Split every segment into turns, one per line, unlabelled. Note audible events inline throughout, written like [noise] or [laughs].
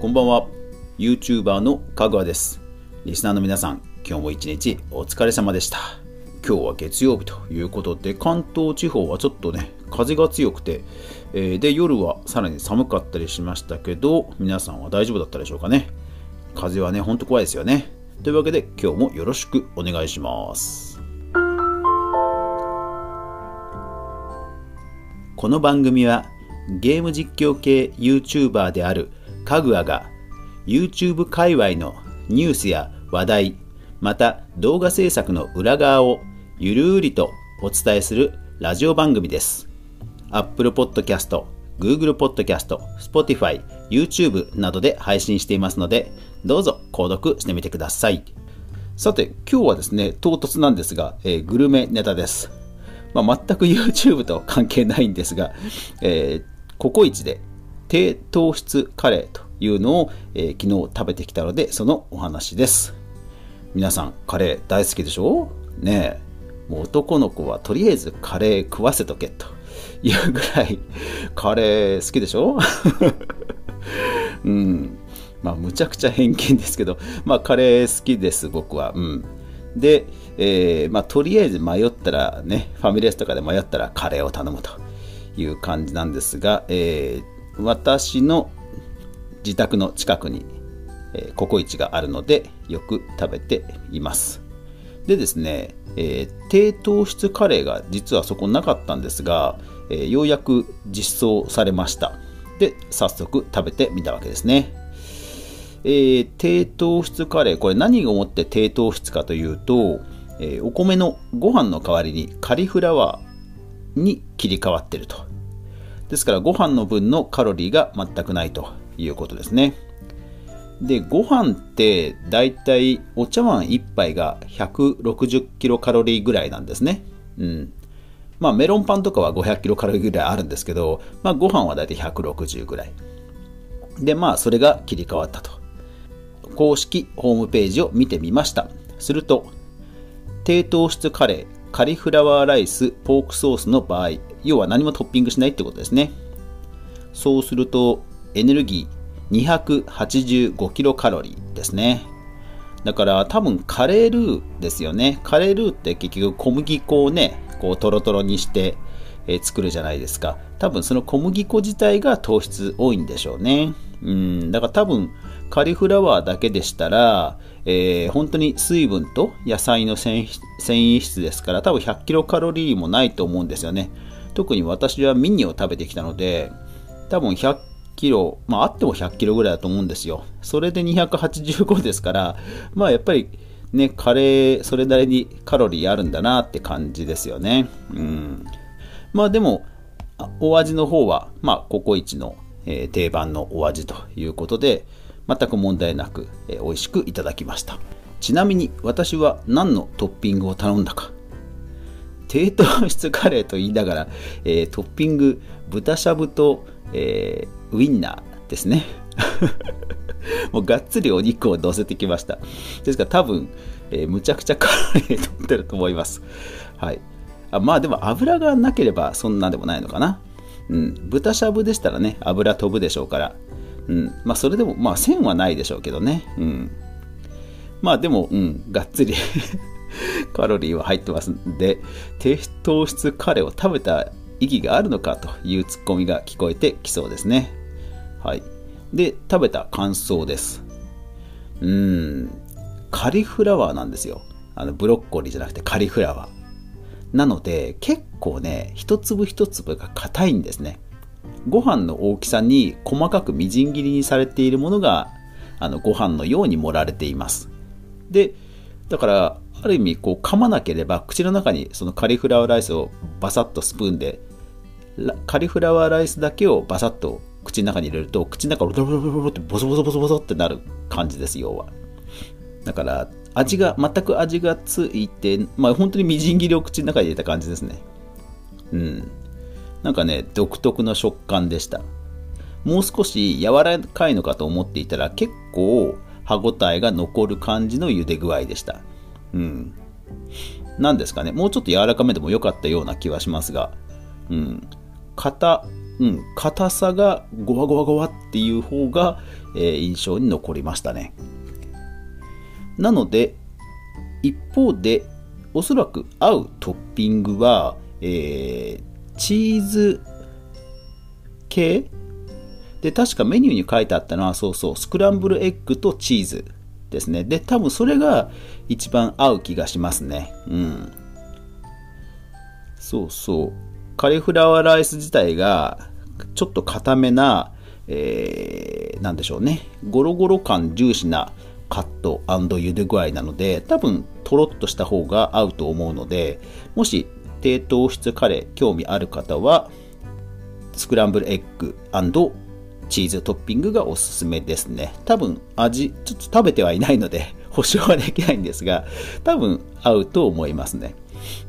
こんばんは。YouTuber のかぐわです。リスナーの皆さん今日も一日お疲れ様でした。今日は月曜日ということで関東地方はちょっとね風が強くて、えー、で夜はさらに寒かったりしましたけど皆さんは大丈夫だったでしょうかね。風はねほんと怖いですよね。というわけで今日もよろしくお願いします。この番組はゲーム実況系 YouTuber であるかぐわが YouTube 界隈のニュースや話題また動画制作の裏側をゆるーりとお伝えするラジオ番組です。Apple Podcast、Google Podcast、Spotify、YouTube などで配信していますのでどうぞ購読してみてください。さて今日はですね唐突なんですが、えー、グルメネタです。まあ、全く YouTube と関係ないんですが、えー、ココイチで低糖質カレーというのを、えー、昨日食べてきたので、そのお話です。皆さん、カレー大好きでしょ？ねえ。もう男の子はとりあえずカレー食わせとけというぐらいカレー好きでしょ？[laughs] うん。まあ、むちゃくちゃ偏見ですけど、まあ、カレー好きです、僕は。うん。で、えー、まあ、とりあえず迷ったらね、ファミレスとかで迷ったらカレーを頼むという感じなんですが、えー、私の自宅の近くに、え、ココイチがあるので、よく食べています。でですね、えー、低糖質カレーが実はそこなかったんですが、えー、ようやく実装されました。で、早速食べてみたわけですね。えー、低糖質カレー、これ何をもって低糖質かというと、え、お米のご飯の代わりにカリフラワーに切り替わってると。ですからご飯の分のカロリーが全くないということですね。で、ご飯ってだいたいお茶碗1杯が160キロカロリーぐらいなんですね。うん。まあメロンパンとかは500キロカロリーぐらいあるんですけど、まあご飯はだいたい160ぐらい。で、まあそれが切り替わったと。公式ホームページを見てみました。すると、低糖質カレー、カリフラワーライス、ポークソースの場合、要は何もトッピングしないってことですね。そうすると、エネルギー285キロカロリーですね。だから多分カレールーですよね。カレールーって結局小麦粉をね、こうトロトロにして、作るじゃないですか。多分その小麦粉自体が糖質多いんでしょうね。うん、だから多分カリフラワーだけでしたら、えー、本当に水分と野菜の繊維質ですから、多分100キロカロリーもないと思うんですよね。特に私はミニを食べてきたので、多分100キロ、まああっても100キロぐらいだと思うんですよ。それで285ですから、まあやっぱりね、カレー、それなりにカロリーあるんだなって感じですよね。うん。まあでも、お味の方は、まあ、ココイチの、え、定番のお味ということで、全く問題なく、えー、美味しくいただきましたちなみに私は何のトッピングを頼んだか低糖質カレーと言いながら、えー、トッピング豚しゃぶと、えー、ウインナーですね。[laughs] もうがっつりお肉を乗せてきました。ですから多分、えー、むちゃくちゃカロリーとってると思います。はい。あまあでも油がなければそんなでもないのかな。うん。豚しゃぶでしたらね油飛ぶでしょうから。うん。まあ、それでも、まあ、1000はないでしょうけどね。うん。まあ、でも、うん、がっつり [laughs] カロリーは入ってますんで、低糖質カレーを食べた意義があるのかというツッコミが聞こえてきそうですね。はい。で、食べた感想です。うーん、カリフラワーなんですよ。あの、ブロッコリーじゃなくてカリフラワー。なので、結構ね、一粒一粒が硬いんですね。ご飯の大きさに細かくみじん切りにされているものがあのご飯のように盛られています。で、だから、ある意味、こう噛まなければ口の中にそのカリフラワーライスをバサッとスプーンで、カリフラワーライスだけをバサッと口の中に入れると、口の中ロロロロロってボソボソボソボソってなる感じです、要は。だから、味が、全く味がついて、まあ本当にみじん切りを口の中に入れた感じですね。うん。なんかね、独特の食感でした。もう少し柔らかいのかと思っていたら結構歯ごたえが残る感じの茹で具合でした。うん。なんですかね、もうちょっと柔らかめでも良かったような気はしますが、うん。硬うん、硬さがゴワゴワゴワっていう方が、えー、印象に残りましたね。なので、一方で、おそらく合うトッピングは、えー、チーズ系？で、確かメニューに書いてあったのは、そうそう、スクランブルエッグとチーズですね。で、多分それが一番合う気がしますね。うん。そうそう。カリフラワーライス自体が、ちょっと固めな、えー、なんでしょうね。ゴロゴロ感重視なカット茹で具合なので、多分とろっとした方が合うと思うので、もし低糖質カレー興味ある方は、スクランブルエッグチーズトッピングがおすすめですね。多分味、ちょっと食べてはいないので [laughs] 保証はできないんですが、多分合うと思いますね。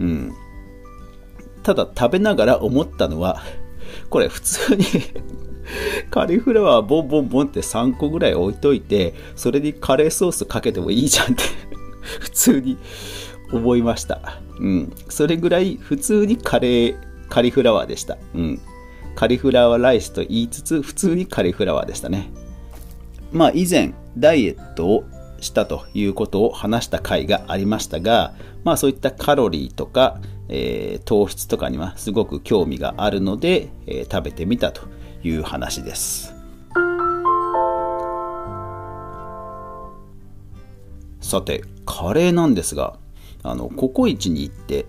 うん。ただ食べながら思ったのは、これ普通に [laughs] カリフラワーボンボンボンって3個ぐらい置いといて、それにカレーソースかけてもいいじゃんって [laughs] 普通に思いました。うん。それぐらい普通にカレー、カリフラワーでした。うん。カリフラワーライスと言いつつ、普通にカリフラワーでしたね。まあ以前、ダイエットをしたということを話した回がありましたが、まあそういったカロリーとか、えー、糖質とかにはすごく興味があるので、えー、食べてみたという話です。さて、カレーなんですが、あの、ココイチに行って、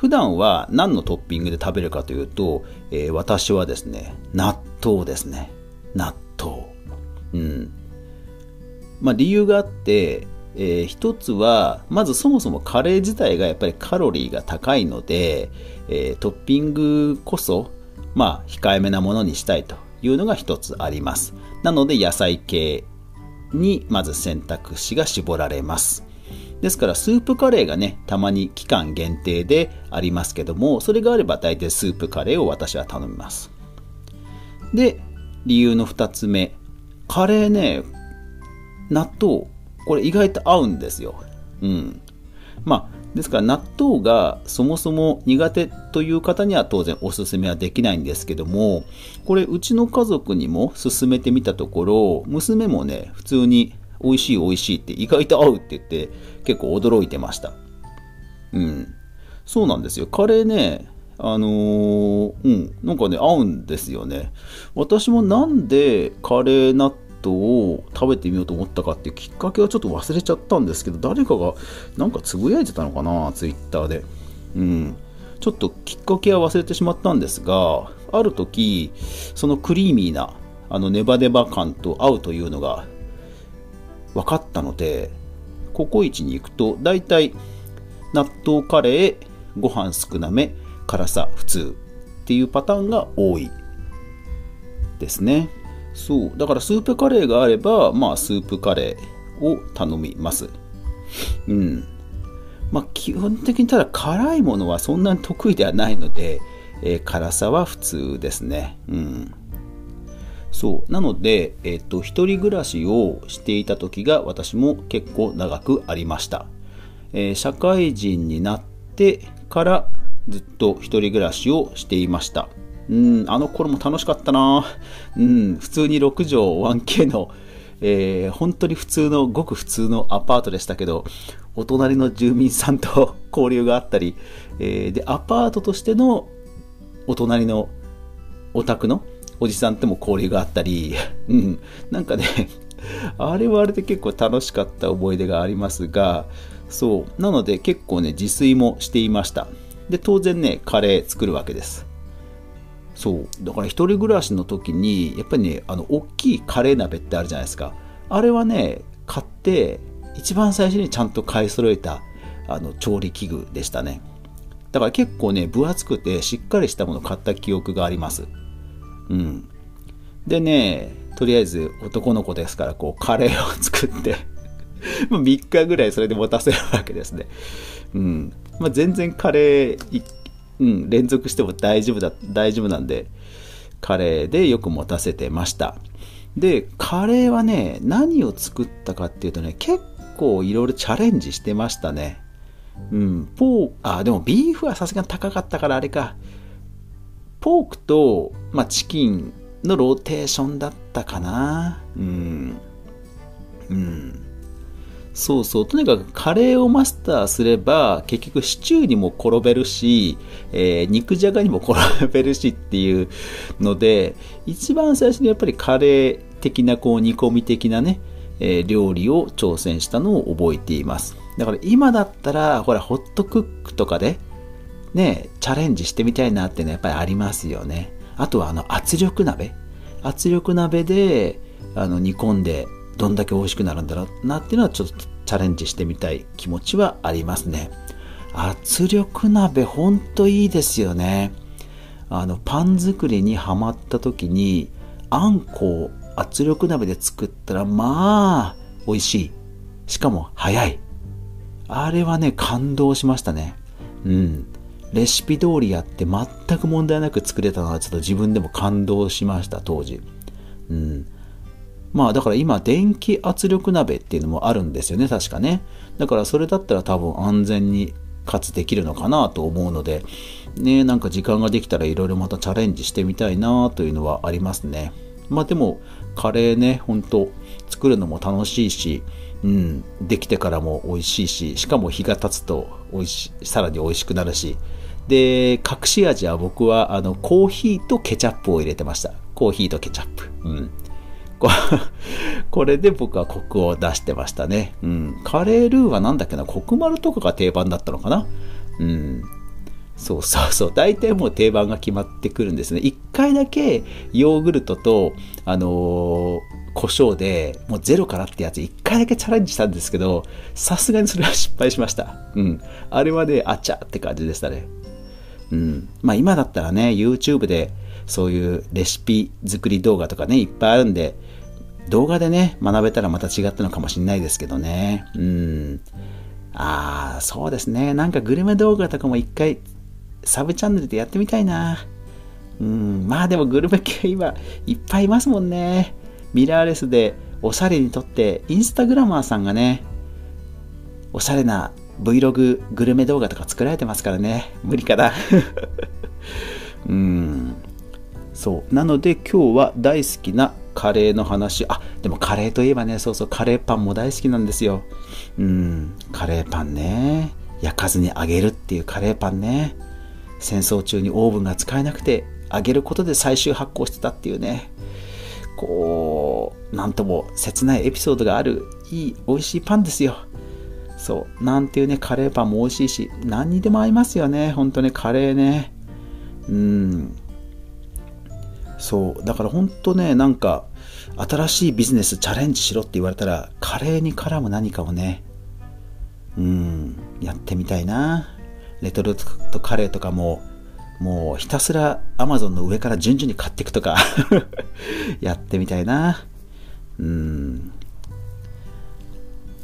普段は何のトッピングで食べるかというと、えー、私はですね、納豆ですね。納豆。うん。まあ理由があって、えー、一つは、まずそもそもカレー自体がやっぱりカロリーが高いので、えー、トッピングこそ、まあ、控えめなものにしたいというのが一つあります。なので、野菜系にまず選択肢が絞られます。ですから、スープカレーがね、たまに期間限定でありますけども、それがあれば大体スープカレーを私は頼みます。で、理由の二つ目。カレーね、納豆、これ意外と合うんですよ。うん。まあ、ですから納豆がそもそも苦手という方には当然おすすめはできないんですけども、これうちの家族にも勧めてみたところ、娘もね、普通に美味しい美味しいって意外と合うって言って結構驚いてました。うん。そうなんですよ。カレーね、あのー、うん、なんかね、合うんですよね。私もなんでカレー納豆を食べてみようと思ったかっていうきっかけはちょっと忘れちゃったんですけど、誰かがなんかつぶやいてたのかな、ツイッターで。うん。ちょっときっかけは忘れてしまったんですが、ある時、そのクリーミーな、あのネバネバ感と合うというのが分かったので、ココイチに行くと、だいたい納豆カレー、ご飯少なめ、辛さ普通っていうパターンが多いですね。そう。だからスープカレーがあれば、まあスープカレーを頼みます。うん。まあ基本的にただ辛いものはそんなに得意ではないので、えー、辛さは普通ですね。うん。そう。なので、えっ、と、一人暮らしをしていた時が私も結構長くありました。えー、社会人になってからずっと一人暮らしをしていました。うん、あの頃も楽しかったなうん、普通に6畳 1K の、えー、本当に普通の、ごく普通のアパートでしたけど、お隣の住民さんと交流があったり、えー、で、アパートとしてのお隣のお宅のおじさんとも交流があったり、[laughs] うん、なんかね、[laughs] あれはあれで結構楽しかった思い出がありますが、そう。なので結構ね、自炊もしていました。で、当然ね、カレー作るわけです。そう。だから一人暮らしの時に、やっぱりね、あの、大きいカレー鍋ってあるじゃないですか。あれはね、買って、一番最初にちゃんと買い揃えた、あの、調理器具でしたね。だから結構ね、分厚くてしっかりしたものを買った記憶があります。うん。でね、とりあえず男の子ですから、こう、カレーを作って [laughs] もう3日ぐらいそれで持たせるわけですね。うん。まあ、全然カレー、うん、連続しても大丈夫だ、大丈夫なんで、カレーでよく持たせてました。で、カレーはね、何を作ったかっていうとね、結構いろいろチャレンジしてましたね。うん、ポー、あ、でもビーフはさすがに高かったからあれか。ポークと、まあ、チキンのローテーションだったかな。うん。うん。そうそう。とにかくカレーをマスターすれば、結局シチューにも転べるし、えー、肉じゃがにも転べるしっていうので、一番最初にやっぱりカレー的なこう煮込み的なね、えー、料理を挑戦したのを覚えています。だから今だったら、ほら、ホットクックとかで、ね、チャレンジしてみたいなっていうのはやっぱりありますよね。あとはあの圧力鍋。圧力鍋であの煮込んでどんだけ美味しくなるんだろうなっていうのはちょっとチャレンジしてみたい気持ちはありますね。圧力鍋ほんといいですよね。あの、パン作りにハマった時に、あんこを圧力鍋で作ったら、まあ、美味しい。しかも早い。あれはね、感動しましたね。うん。レシピ通りやって全く問題なく作れたのはちょっと自分でも感動しました、当時。うん。まあだから今電気圧力鍋っていうのもあるんですよね、確かね。だからそれだったら多分安全にかつできるのかなと思うので、ね、なんか時間ができたらいろいろまたチャレンジしてみたいなというのはありますね。まあでもカレーね、ほんと作るのも楽しいし、うん、できてからも美味しいし、しかも日が経つと美味しさらに美味しくなるし、で、隠し味は僕はあのコーヒーとケチャップを入れてました。コーヒーとケチャップ。うん。[laughs] これで僕はコクを出してましたね。うん。カレールーはなんだっけな、コクマルとかが定番だったのかな？うん。そうそうそう。大体もう定番が決まってくるんですね。一回だけヨーグルトと、あのー、胡椒でもうゼロからってやつ一回だけチャレンジしたんですけど、さすがにそれは失敗しました。うん。あれはね、あちゃって感じでしたね。うん。まあ今だったらね、YouTube でそういうレシピ作り動画とかね、いっぱいあるんで、動画でね、学べたらまた違ったのかもしれないですけどね。うん。ああ、そうですね。なんかグルメ動画とかも一回、サブチャンネルでやってみたいな。うん。まあでもグルメ系今、いっぱいいますもんね。ミラーレスでおしゃれにとって、インスタグラマーさんがね、おしゃれな Vlog グルメ動画とか作られてますからね。無理かな。[laughs] うん。そう。なので今日は大好きなカレーの話。あ、でもカレーといえばね、そうそう、カレーパンも大好きなんですよ。うん、カレーパンね。焼かずに揚げるっていうカレーパンね。戦争中にオーブンが使えなくて、揚げることで最終発酵してたっていうね。こう、なんとも切ないエピソードがある、いい、美味しいパンですよ。そう。なんていうね、カレーパンも美味しいし、何にでも合いますよね。本当にカレーね。うん。そうだから本当ねなんか新しいビジネスチャレンジしろって言われたらカレーに絡む何かをねうんやってみたいなレトルトカレーとかももうひたすらアマゾンの上から順々に買っていくとか [laughs] やってみたいなうん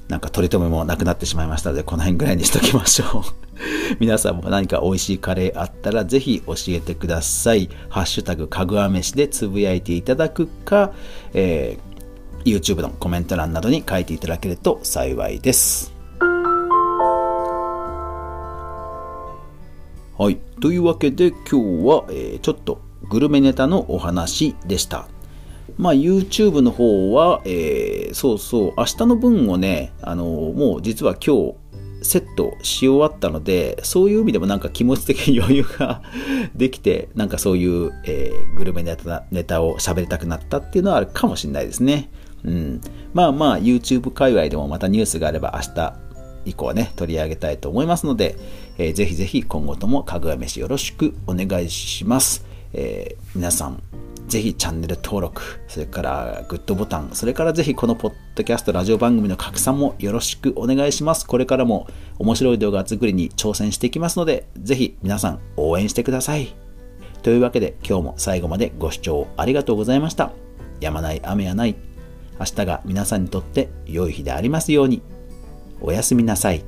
なんか取り留めもなくなってしまいましたので、この辺ぐらいにしときましょう [laughs] 皆さんも何か美味しいカレーあったらぜひ教えてください。ハッシュタグかぐわ飯でつぶやいていただくか、えー、YouTube のコメント欄などに書いていただけると幸いです。はい。というわけで今日は、えー、ちょっとグルメネタのお話でした。まあ、YouTube の方は、えー、そうそう、明日の分をね、あのもう実は今日、セットし終わったので、そういう意味でもなんか気持ち的に余裕が [laughs] できて、なんかそういう、えー、グルメネタネタを喋りたくなったっていうのはあるかもしれないですね。うん。まあまあ、YouTube 界隈でもまたニュースがあれば明日以降はね、取り上げたいと思いますので、えー、ぜひぜひ今後ともかぐわ飯よろしくお願いします。えー、皆さん、ぜひチャンネル登録、それからグッドボタン、それからぜひこのポッドキャスト、ラジオ番組の拡散もよろしくお願いします。これからも面白い動画作りに挑戦していきますので、ぜひ皆さん応援してください。というわけで今日も最後までご視聴ありがとうございました。やまない雨はない。明日が皆さんにとって良い日でありますように。おやすみなさい。